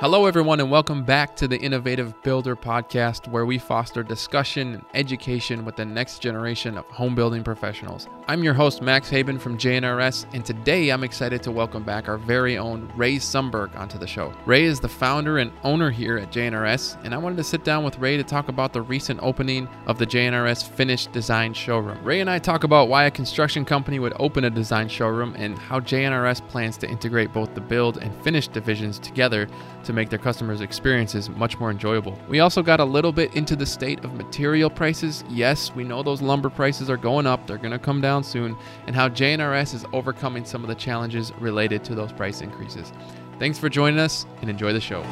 Hello, everyone, and welcome back to the Innovative Builder podcast, where we foster discussion and education with the next generation of home building professionals. I'm your host, Max Haben from JNRS, and today I'm excited to welcome back our very own Ray Sundberg onto the show. Ray is the founder and owner here at JNRS, and I wanted to sit down with Ray to talk about the recent opening of the JNRS Finished Design Showroom. Ray and I talk about why a construction company would open a design showroom and how JNRS plans to integrate both the build and finish divisions together to make their customers' experiences much more enjoyable. We also got a little bit into the state of material prices. Yes, we know those lumber prices are going up, they're going to come down soon, and how JNRS is overcoming some of the challenges related to those price increases. Thanks for joining us and enjoy the show.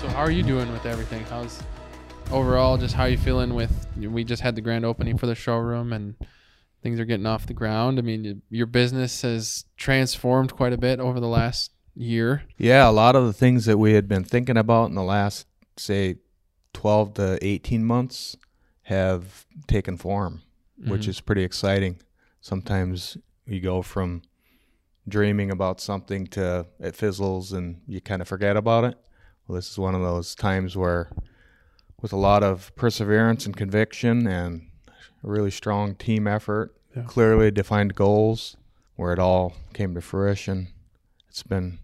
So, how are you doing with everything? How's overall just how are you feeling with we just had the grand opening for the showroom and things are getting off the ground i mean your business has transformed quite a bit over the last year Yeah, a lot of the things that we had been thinking about in the last, say, 12 to 18 months have taken form, which Mhm. is pretty exciting. Sometimes you go from dreaming about something to it fizzles and you kind of forget about it. Well, this is one of those times where, with a lot of perseverance and conviction and a really strong team effort, Yeah. clearly defined goals, where it all came to fruition, it's been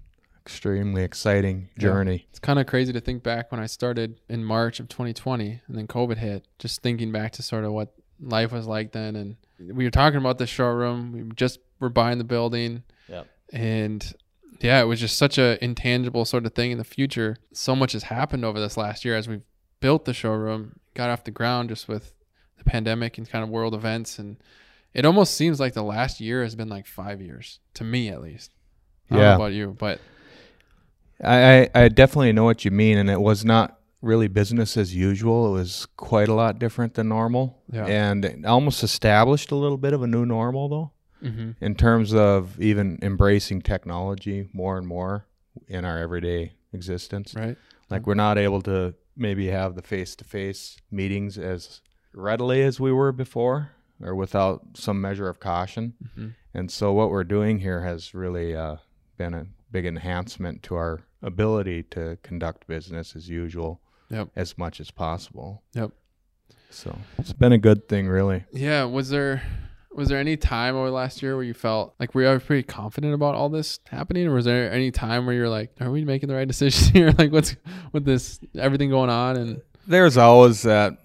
extremely exciting Yeah. journey. it's kind of crazy to think back when i started in march of 2020 and then covid hit just thinking back to sort of what life was like then and we were talking about the showroom we just were buying the building Yep. and yeah it was just such a intangible sort of thing in the future so much has happened over this last year as we've built the showroom got off the ground just with the pandemic and kind of world events and it almost seems like the last year has been like five years to me at least I don't Yeah. know about you but I, I I definitely know what you mean, and it was not really business as usual. It was quite a lot different than normal, Yeah. and almost established a little bit of a new normal, though, hmm in terms of even embracing technology more and more in our everyday existence. right Like we're not able to maybe have the face-to-face meetings as readily as we were before, or without some measure of caution. hmm And so what we're doing here has really uh, been a big enhancement to our ability to conduct business as usual Yep. as much as possible. Yep. So it's been a good thing, really. Yeah. Was there was there any time over last year where you felt like we were you pretty confident about all this happening, or was there any time where you're like, are we making the right decisions here? like, what's with this everything going on? And There's always that,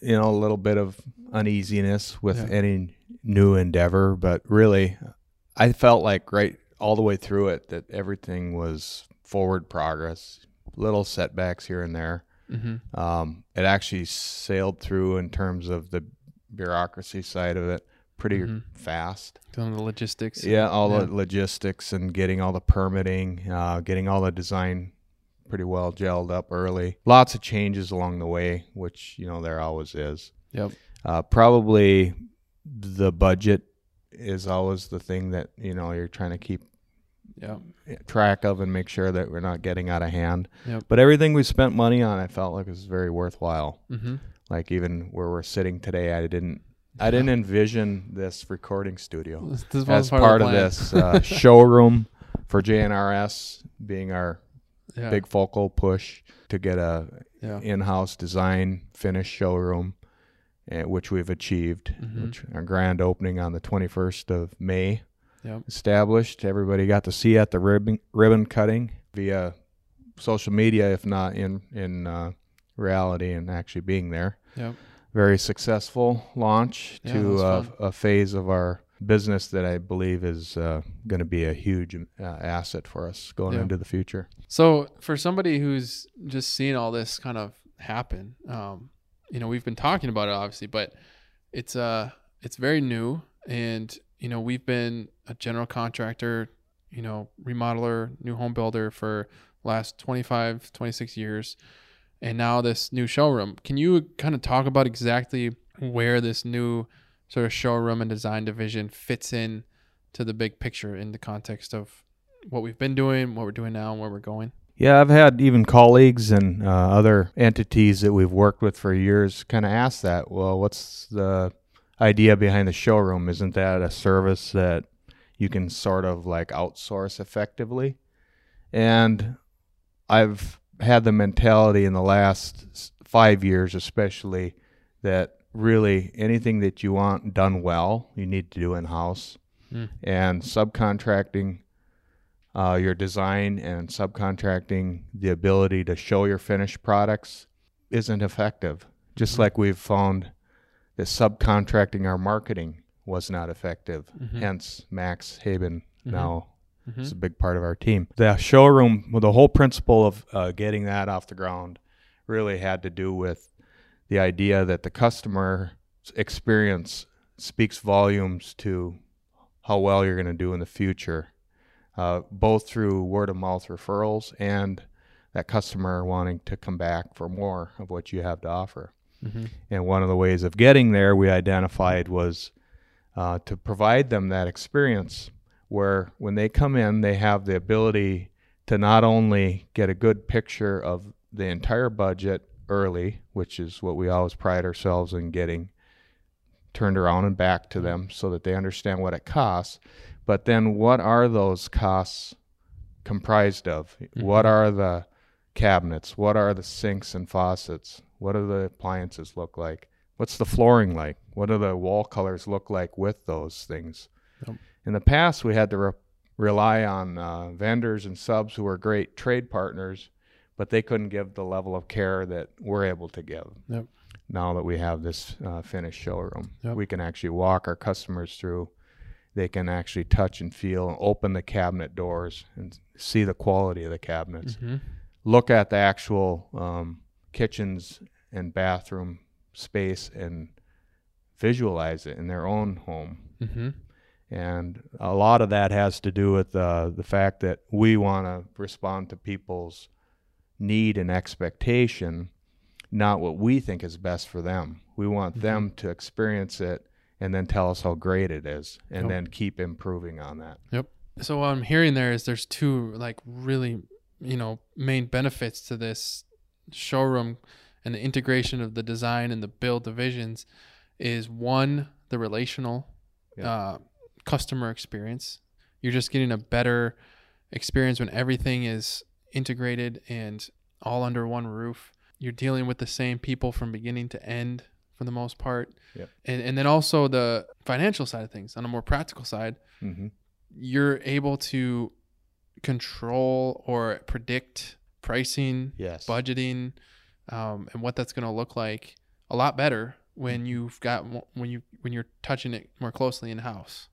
you know, a little bit of uneasiness with Yeah. any new endeavor, but really, I felt like right all the way through it that everything was forward progress, little setbacks here and there. hmm Um, it actually sailed through in terms of the bureaucracy side of it pretty Mhm. fast. doing the logistics. Yeah, all Yeah. the logistics and getting all the permitting, uh, getting all the design pretty well gelled up early. Lots of changes along the way, which you know there always is. Yep. Uh, probably the budget is always the thing that you know you're trying to keep Yeah. track of and make sure that we're not getting out of hand. Yep. But everything we spent money on, I felt like was very worthwhile. hmm Like even where we're sitting today, I didn't I didn't envision this recording studio This, this as part, part, of, of, this uh, showroom for JNRS being our Yeah. big focal push to get a Yeah. in-house design finish showroom, uh, which we've achieved. Mhm. Which our grand opening on the 21st of May Yep. established. Everybody got to see at the ribbon ribbon cutting via social media, if not in in uh, reality and actually being there. Yep. Very successful launch Yeah, to uh, a phase of our business that I believe is uh, going to be a huge uh, asset for us going Yeah. into the future. So for somebody who's just seen all this kind of happen, um, you know, we've been talking about it obviously, but it's uh it's very new and you know, we've been a general contractor, you know, remodeler, new home builder for last 25, 26 years. And now this new showroom. Can you kind of talk about exactly where this new sort of showroom and design division fits in to the big picture in the context of what we've been doing, what we're doing now, and where we're going. Yeah, I've had even colleagues and uh, other entities that we've worked with for years kind of ask that. Well, what's the idea behind the showroom. Isn't that a service that you can sort of like outsource effectively? And I've had the mentality in the last five years, especially, that really anything that you want done well, you need to do in house. Mm. And subcontracting uh, your design and subcontracting the ability to show your finished products isn't effective. Just Mhm. like we've found that subcontracting our marketing was not effective. Mhm. Hence, Max Haben Mhm. now Mhm. is a big part of our team. The showroom, well, the whole principle of uh, getting that off the ground really had to do with the idea that the customer experience speaks volumes to how well you're going to do in the future, uh, both through word of mouth referrals and that customer wanting to come back for more of what you have to offer. Mhm. And one of the ways of getting there we identified was uh, to provide them that experience where when they come in, they have the ability to not only get a good picture of the entire budget early, which is what we always pride ourselves in getting turned around and back to them so that they understand what it costs, but then what are those costs comprised of? Mm-hmm. What are the cabinets? What are the sinks and faucets? What do the appliances look like? What's the flooring like? What do the wall colors look like with those things? Yep. In the past, we had to re- rely on uh, vendors and subs who were great trade partners, but they couldn't give the level of care that we're able to give. Yep. Now that we have this uh, finished showroom, Yep. we can actually walk our customers through. They can actually touch and feel and open the cabinet doors and see the quality of the cabinets Mhm. look at the actual um, kitchens and bathroom space and visualize it in their own home. Mhm. And a lot of that has to do with uh, the fact that we want to respond to people's need and expectation, not what we think is best for them. We want Mhm. them to experience it and then tell us how great it is and Yep. then keep improving on that. Yep. So what I'm hearing there is there's two like really, you know, main benefits to this showroom and the integration of the design and the build divisions is one, the relational Yeah. uh, customer experience. You're just getting a better experience when everything is integrated and all under one roof. You're dealing with the same people from beginning to end for the most part. Yep. And and then also the financial side of things on a more practical side Mm-hmm. you're able to control or predict pricing, Yes. budgeting, um, and what that's going to look like a lot better when you've got when you when you're touching it more closely in house.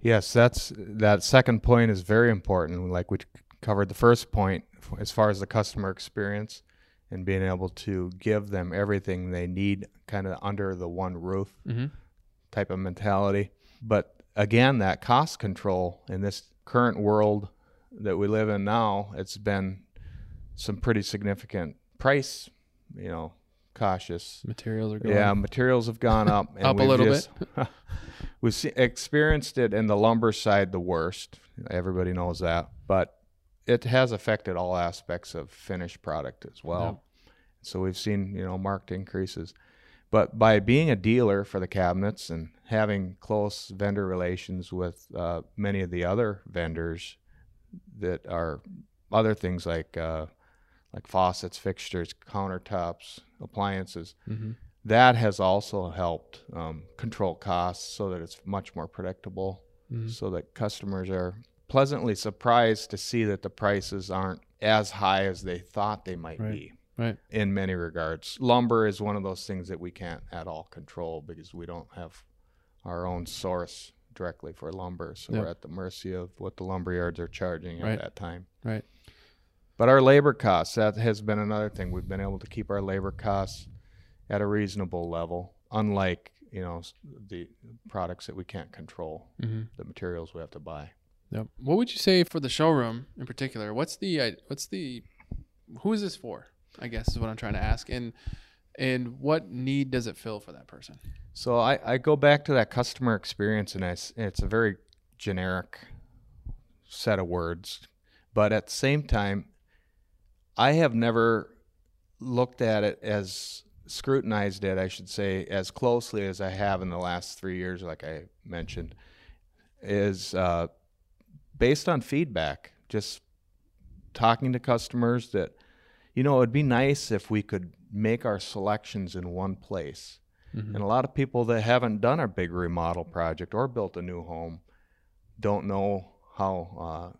Yes, that's that second point is very important. Like we covered the first point as far as the customer experience and being able to give them everything they need kind of under the one roof Mm-hmm. type of mentality. But again, that cost control in this current world that we live in now, it's been some pretty significant price, you know, cautious Materials are going. yeah, materials have gone up. And Up a little just- we've experienced it in the lumber side the worst. Everybody knows that, but it has affected all aspects of finished product as well. So we've seen you know marked increases. But by being a dealer for the cabinets and having close vendor relations with uh, many of the other vendors that are other things like uh, like faucets, fixtures, countertops, appliances, Mm-hmm. that has also helped um, control costs so that it's much more predictable Mhm. so that customers are pleasantly surprised to see that the prices aren't as high as they thought they might Right. be Right. in many regards lumber is one of those things that we can't at all control because we don't have our own source directly for lumber so Yep. we're at the mercy of what the lumber yards are charging Right. at that time Right. But our labor costs, that has been another thing. We've been able to keep our labor costs at a reasonable level, unlike, you know, the products that we can't control, Mm-hmm. the materials we have to buy. Yep. What would you say for the showroom in particular? What's the what's the who is this for? I guess is what I'm trying to ask. And and what need does it fill for that person? So I, I go back to that customer experience, and I it's a very generic set of words. But at the same time, I have never looked at it as scrutinized it, I should say, as closely as I have in the last three years, like I mentioned, is uh, based on feedback. Just talking to customers that, you know, it would be nice if we could make our selections in one place. Mm-hmm. And a lot of people that haven't done a big remodel project or built a new home don't know how uh,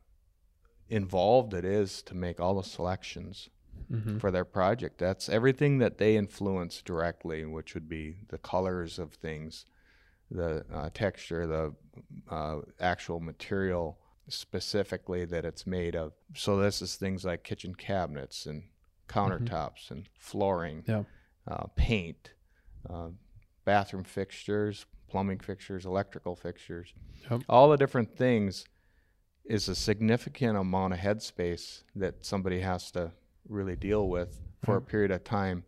involved it is to make all the selections Mm-hmm. for their project. That's everything that they influence directly, which would be the colors of things, the uh, texture, the uh, actual material specifically that it's made of. So this is things like kitchen cabinets and countertops and flooring, Yeah. uh, paint, uh, bathroom fixtures, plumbing fixtures, electrical fixtures, Yep. all the different things is a significant amount of headspace that somebody has to really deal with for a period of time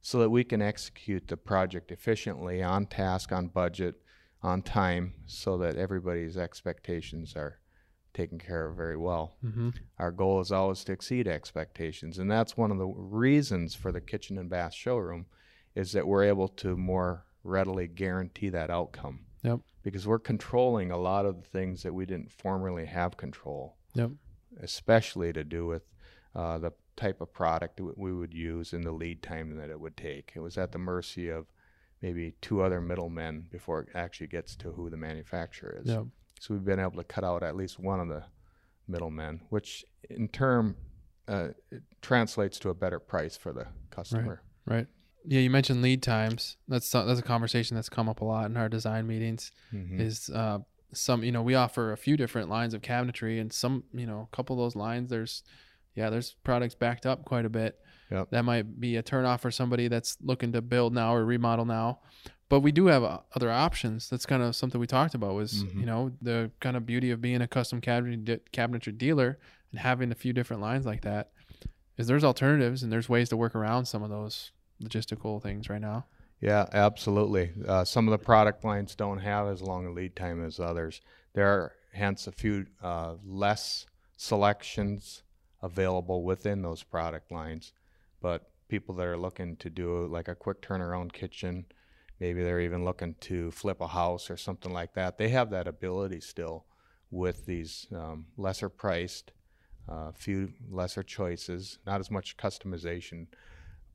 so that we can execute the project efficiently on task on budget on time so that everybody's expectations are taken care of very well. Mm-hmm. our goal is always to exceed expectations and that's one of the reasons for the kitchen and bath showroom is that we're able to more readily guarantee that outcome Yep. because we're controlling a lot of the things that we didn't formerly have control Yep. especially to do with uh, the type of product that we would use and the lead time that it would take it was at the mercy of maybe two other middlemen before it actually gets to who the manufacturer is Yep. so we've been able to cut out at least one of the middlemen, which in term uh, translates to a better price for the customer. Right. Right. Yeah, you mentioned lead times. That's that's a conversation that's come up a lot in our design meetings. Mhm. Is uh, some you know we offer a few different lines of cabinetry, and some you know a couple of those lines there's yeah there's products backed up quite a bit. Yep. That might be a turnoff for somebody that's looking to build now or remodel now. But we do have uh, other options. That's kind of something we talked about. Was Mhm. you know the kind of beauty of being a custom cabinetry cabinetry dealer and having a few different lines like that is there's alternatives and there's ways to work around some of those logistical things right now. Yeah, absolutely. Uh, some of the product lines don't have as long a lead time as others. There are hence a few uh, less selections available within those product lines, but people that are looking to do like a quick turnaround kitchen, maybe they're even looking to flip a house or something like that. They have that ability still with these um, lesser priced, uh, few lesser choices, not as much customization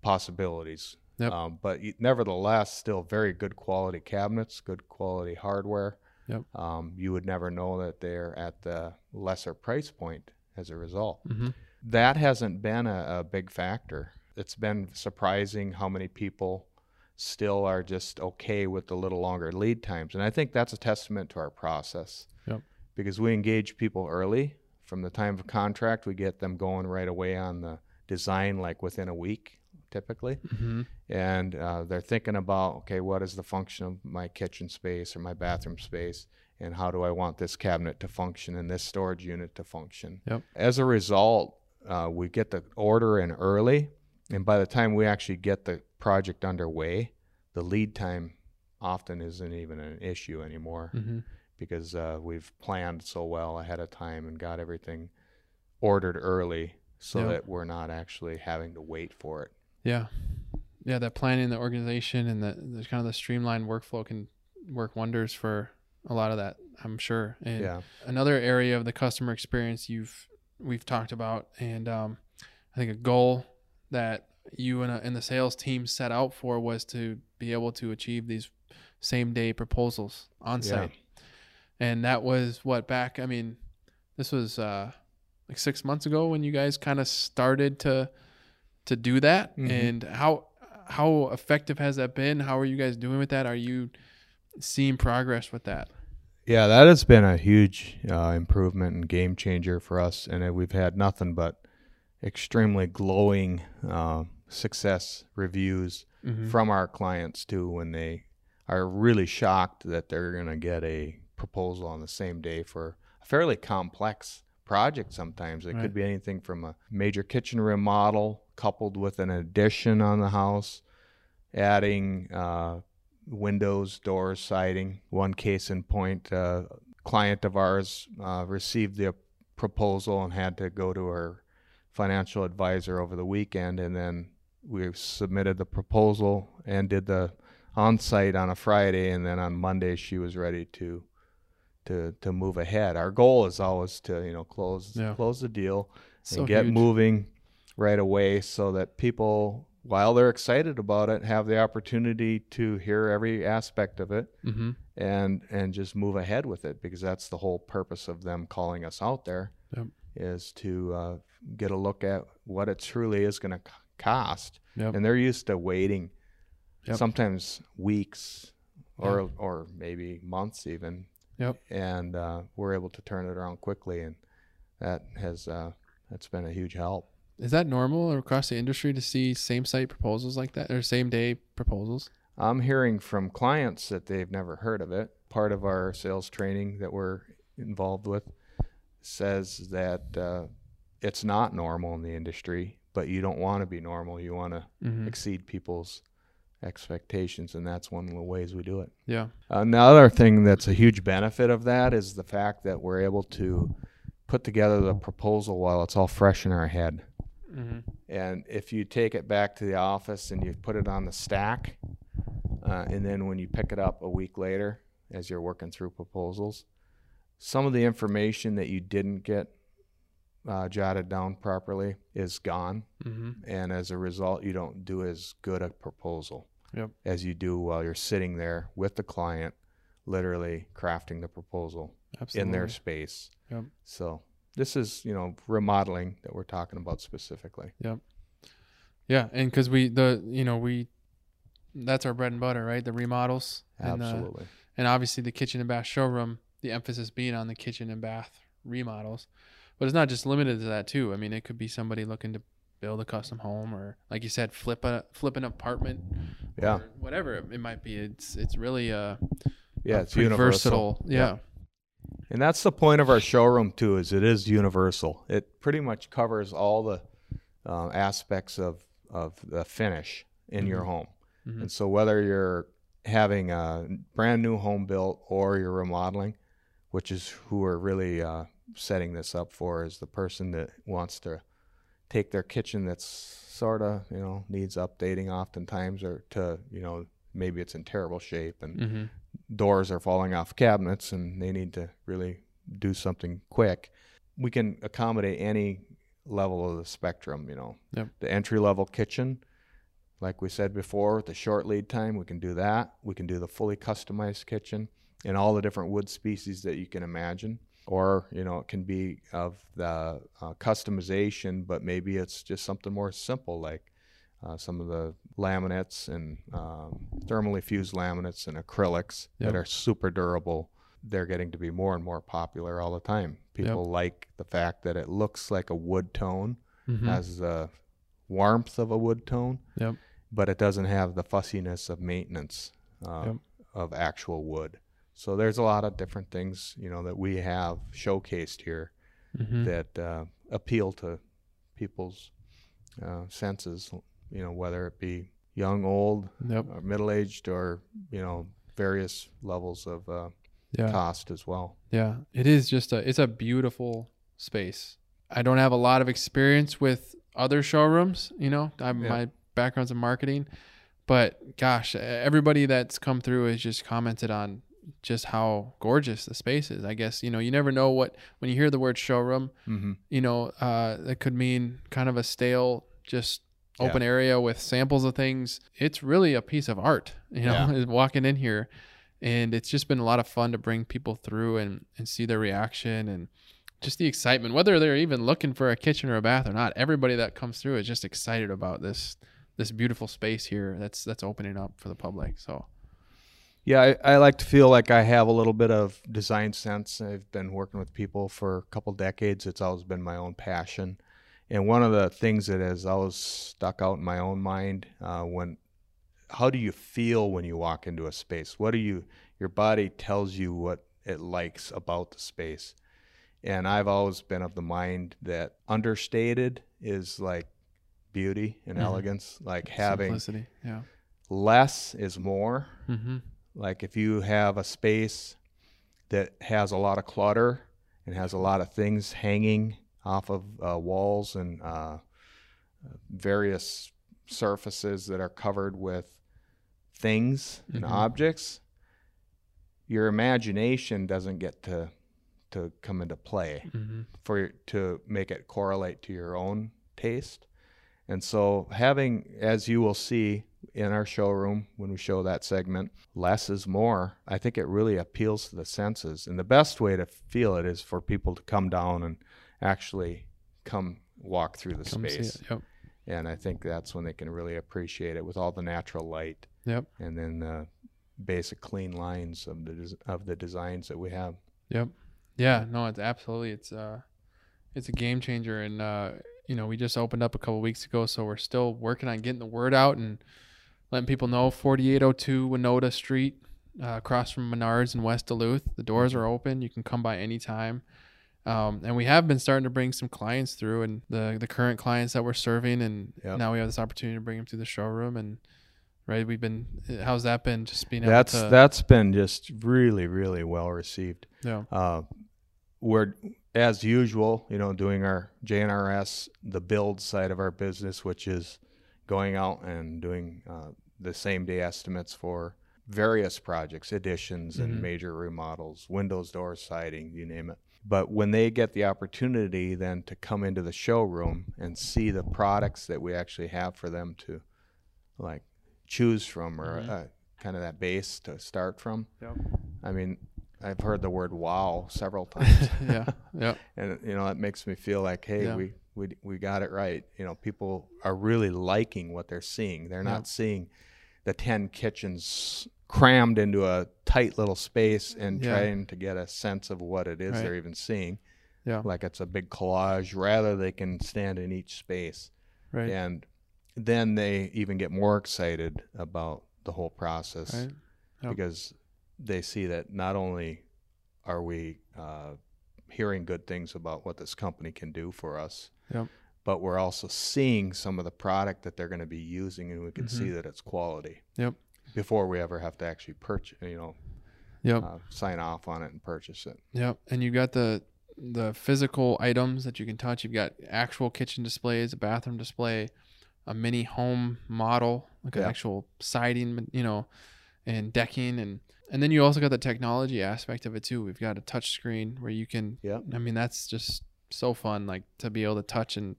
possibilities. Yep. Um, but nevertheless, still very good quality cabinets, good quality hardware. Yep. Um, you would never know that they're at the lesser price point as a result. Mm-hmm. That hasn't been a, a big factor. It's been surprising how many people still are just okay with the little longer lead times. And I think that's a testament to our process. Yep. Because we engage people early. From the time of contract, we get them going right away on the design, like within a week, typically Mm-hmm. and uh, they're thinking about okay what is the function of my kitchen space or my bathroom space and how do i want this cabinet to function and this storage unit to function Yep. as a result uh, we get the order in early and by the time we actually get the project underway the lead time often isn't even an issue anymore Mm-hmm. because uh, we've planned so well ahead of time and got everything ordered early so Yep. that we're not actually having to wait for it Yeah, yeah. That planning, the organization, and the, the kind of the streamlined workflow can work wonders for a lot of that. I'm sure. And yeah another area of the customer experience you've we've talked about, and um, I think a goal that you and, uh, and the sales team set out for was to be able to achieve these same day proposals on Yeah. and that was what back. I mean, this was uh, like six months ago when you guys kind of started to to do that, Mhm. and how how effective has that been? How are you guys doing with that? Are you seeing progress with that? Yeah, that has been a huge uh, improvement and game changer for us, and uh, we've had nothing but extremely glowing uh, success reviews Mm-hmm. from our clients too. When they are really shocked that they're going to get a proposal on the same day for a fairly complex project. Sometimes it Right. could be anything from a major kitchen remodel coupled with an addition on the house, adding uh, windows, doors, siding. One case in point, uh, client of ours uh, received the proposal and had to go to her financial advisor over the weekend and then we submitted the proposal and did the on site on a Friday, and then on Monday she was ready to to to move ahead. Our goal is always to you know close Yeah. close the deal So and get huge. moving right away, so that people, while they're excited about it, have the opportunity to hear every aspect of it Mm-hmm. and and just move ahead with it because that's the whole purpose of them calling us out there is Yep. to uh, get a look at what it truly is going to cost Yep. and they're used to waiting Yep. sometimes weeks or or maybe months even Yep. and uh, we're able to turn it around quickly and that has uh, that's been a huge help Is that normal across the industry to see same site proposals like that or same day proposals? I'm hearing from clients that they've never heard of it. Part of our sales training that we're involved with says that uh, it's not normal in the industry, but you don't want to be normal. You want to Mm-hmm. exceed people's expectations, and that's one of the ways we do it. Yeah. Another thing that's a huge benefit of that is the fact that we're able to put together the proposal while it's all fresh in our head. Mm-hmm. And if you take it back to the office and you put it on the stack, uh, and then when you pick it up a week later as you're working through proposals, some of the information that you didn't get uh, jotted down properly is gone. Mm-hmm. And as a result, you don't do as good a proposal Yep. as you do while you're sitting there with the client, literally crafting the proposal Absolutely. in their space. Yep. So this is, you know, remodeling that we're talking about specifically. Yep. Yeah, and because we the you know we that's our bread and butter, right? The remodels. And, uh, Absolutely. and obviously the kitchen and bath showroom, the emphasis being on the kitchen and bath remodels. But it's not just limited to that too. I mean, it could be somebody looking to build a custom home or like you said, flip a flip an apartment. Yeah. or whatever it, might be. It's it's really uh Yeah, a it's universal. versatile. Yeah. And that's the point of our showroom too, is it is universal. It pretty much covers all the uh, aspects of of the finish in your Mhm. home. Mhm. And so whether you're having a brand new home built or you're remodeling, which is who we're really uh, setting this up for, is the person that wants to take their kitchen that's sort of you know needs updating oftentimes, or to you know maybe it's in terrible shape and Mm-hmm. Doors are falling off cabinets and they need to really do something quick. We can accommodate any level of the spectrum, you know. Yep. The entry level kitchen, like we said before, the short lead time, we can do that. We can do the fully customized kitchen in all the different wood species that you can imagine. Or, you know, it can be of the uh, customization, but maybe it's just something more simple like uh, some of the laminates and um, thermally fused laminates and acrylics Yep. that are super durable. They're getting to be more and more popular all the time. People like the fact that it looks like a wood tone, Mm-hmm. has the warmth of a wood tone, Yep. but it doesn't have the fussiness of maintenance uh, Yep. of actual wood. So there's a lot of different things, you know, that we have showcased here Mm-hmm. that uh, appeal to people's uh, senses. You know, whether it be young, old, Yep. or middle aged, or you know, various levels of uh, Yeah. cost as well. Yeah, it is just a it's a beautiful space. I don't have a lot of experience with other showrooms, you know. Yeah. My background's in marketing, but gosh, everybody that's come through has just commented on just how gorgeous the space is. I guess you know you never know what when you hear the word showroom, Mm-hmm. you know, uh, that could mean kind of a stale, just Yeah. open area with samples of things. It's really a piece of art, you know, Yeah. walking in here. And it's just been a lot of fun to bring people through and, and see their reaction and just the excitement, whether they're even looking for a kitchen or a bath or not. Everybody that comes through is just excited about this this beautiful space here that's that's opening up for the public. So Yeah, I, I like to feel like I have a little bit of design sense. I've been working with people for a couple decades. It's always been my own passion. And one of the things that has always stuck out in my own mind uh, when how do you feel when you walk into a space? What do you your body tells you what it likes about the space? And I've always been of the mind that understated is like beauty and Mhm. elegance, like having simplicity. Yeah. less is more. Mm-hmm. Like if you have a space that has a lot of clutter and has a lot of things hanging off of uh, walls and uh, various surfaces that are covered with things and Mhm. objects, your imagination doesn't get to to come into play Mm-hmm. for to make it correlate to your own taste. And so having as you will see in our showroom when we show that segment, less is more. I think it really appeals to the senses. And the best way to feel it is for people to come down and actually come walk through the Come space. Yep. And I think that's when they can really appreciate it with all the natural light Yep. and then the basic clean lines of the des- of the designs that we have. Yep. Yeah. No, it's absolutely it's uh it's a game changer and uh you know, we just opened up a couple weeks ago, so we're still working on getting the word out and letting people know 4802 Oneota Street, uh, across from Menards in West Duluth. The doors are open. You can come by anytime. Um, and we have been starting to bring some clients through and the the current clients that we're serving and Yep. now we have this opportunity to bring them through the showroom and right we've been how's that been just being able That's to that's been just really really well received. yeah Uh, we're as usual, you know, doing our JNRS, the build side of our business, which is going out and doing uh, the same day estimates for various projects, additions and major remodels, windows, doors, siding, you name it. But when they get the opportunity then to come into the showroom and see the products that we actually have for them to like choose from or Mhm. uh, kind of that base to start from, Yep. I mean, I've heard the word "wow" several times, yeah yeah and you know that makes me feel like, hey, Yeah. we we we got it right. You know, people are really liking what they're seeing. They're Yeah. not seeing the ten kitchens crammed into a tight little space and Yeah. trying to get a sense of what it is Right. they're even seeing. Yeah. like it's a big collage. Rather, they can stand in each space, right and then they even get more excited about the whole process right Yep. because they see that not only are we uh, hearing good things about what this company can do for us, Yep. but we're also seeing some of the product that they're going to be using, and we can see Mhm. that it's quality. Yep. Before we ever have to actually purchase, you know, Yep. uh, sign off on it and purchase it. Yep. And you've got the the physical items that you can touch. You've got actual kitchen displays, a bathroom display, a mini home model, like an actual siding, you know, and decking and and then you also got the technology aspect of it too. We've got a touch screen where you can Yeah. I mean that's just so fun like to be able to touch and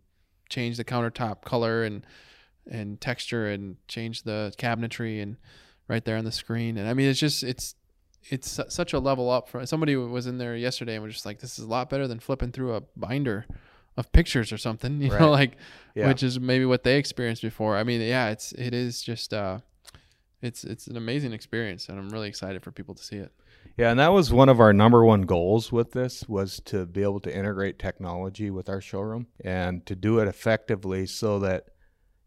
change the countertop color and and texture and change the cabinetry and right there on the screen. And I mean it's just it's it's such a level up for somebody was in there yesterday and was just like this is a lot better than flipping through a binder of pictures or something you know like Yeah. which is maybe what they experienced before. I mean yeah it's it is just uh it's it's an amazing experience and i'm really excited for people to see it. Yeah, and that was one of our number one goals with this was to be able to integrate technology with our showroom and to do it effectively so that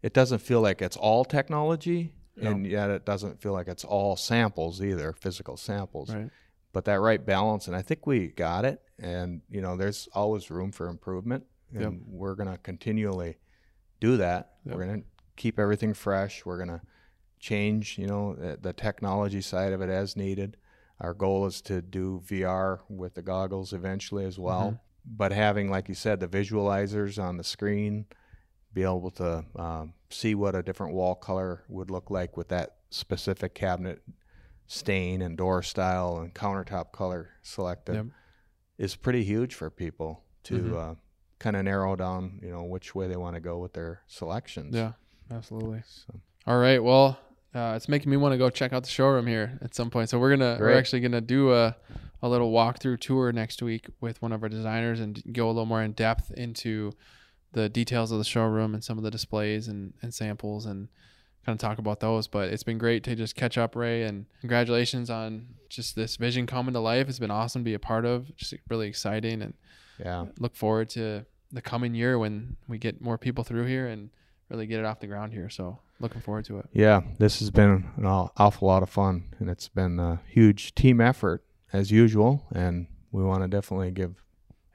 it doesn't feel like it's all technology Yeah. and yet it doesn't feel like it's all samples either, physical samples. right But that right balance and I think we got it and you know there's always room for improvement and Yep. we're going to continually do that. Yep. We're going to keep everything fresh. We're going to change, you know, the, the technology side of it as needed. Our goal is to do VR with the goggles eventually as well. Mhm. But having, like you said, the visualizers on the screen, be able to um, see what a different wall color would look like with that specific cabinet stain and door style and countertop color selected Yep. is pretty huge for people to Mhm. uh, kind of narrow down, you know, which way they want to go with their selections. yeah absolutely So, all right well uh, it's making me want to go check out the showroom here at some point so we're gonna we're actually gonna do a a little walkthrough tour next week with one of our designers and go a little more in depth into the details of the showroom and some of the displays and, and samples and kind of talk about those. But it's been great to just catch up, Ray, and congratulations on just this vision coming to life. It's been awesome to be a part of. Just really exciting, and yeah. look forward to the coming year when we get more people through here and really get it off the ground here. So looking forward to it. Yeah, this has been an awful lot of fun, and it's been a huge team effort as usual. And we want to definitely give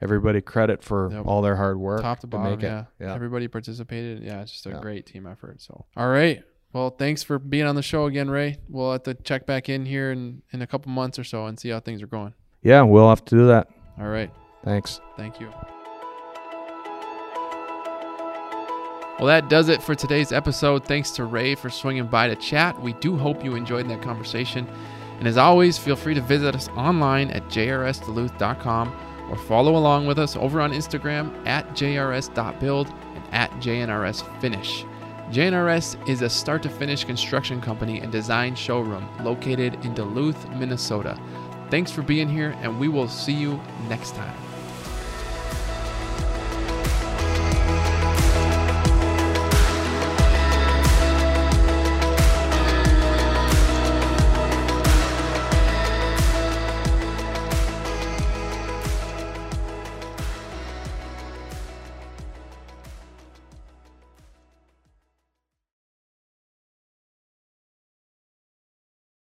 everybody credit for Yep. all their hard work Top to bottom, make it. yeah. Yeah. Everybody participated. Yeah, it's just a Yeah. great team effort. So all right. Well, thanks for being on the show again, Ray. We'll have to check back in here in, in a couple months or so and see how things are going. Yeah, we'll have to do that. All right. Thanks. Thank you. Well, that does it for today's episode. Thanks to Ray for swinging by to chat. We do hope you enjoyed that conversation. And as always, feel free to visit us online at jrsduluth.com or follow along with us over on Instagram at jrs.build and at jnrsfinish. JNRS is a start to finish construction company and design showroom located in Duluth, Minnesota. Thanks for being here, and we will see you next time.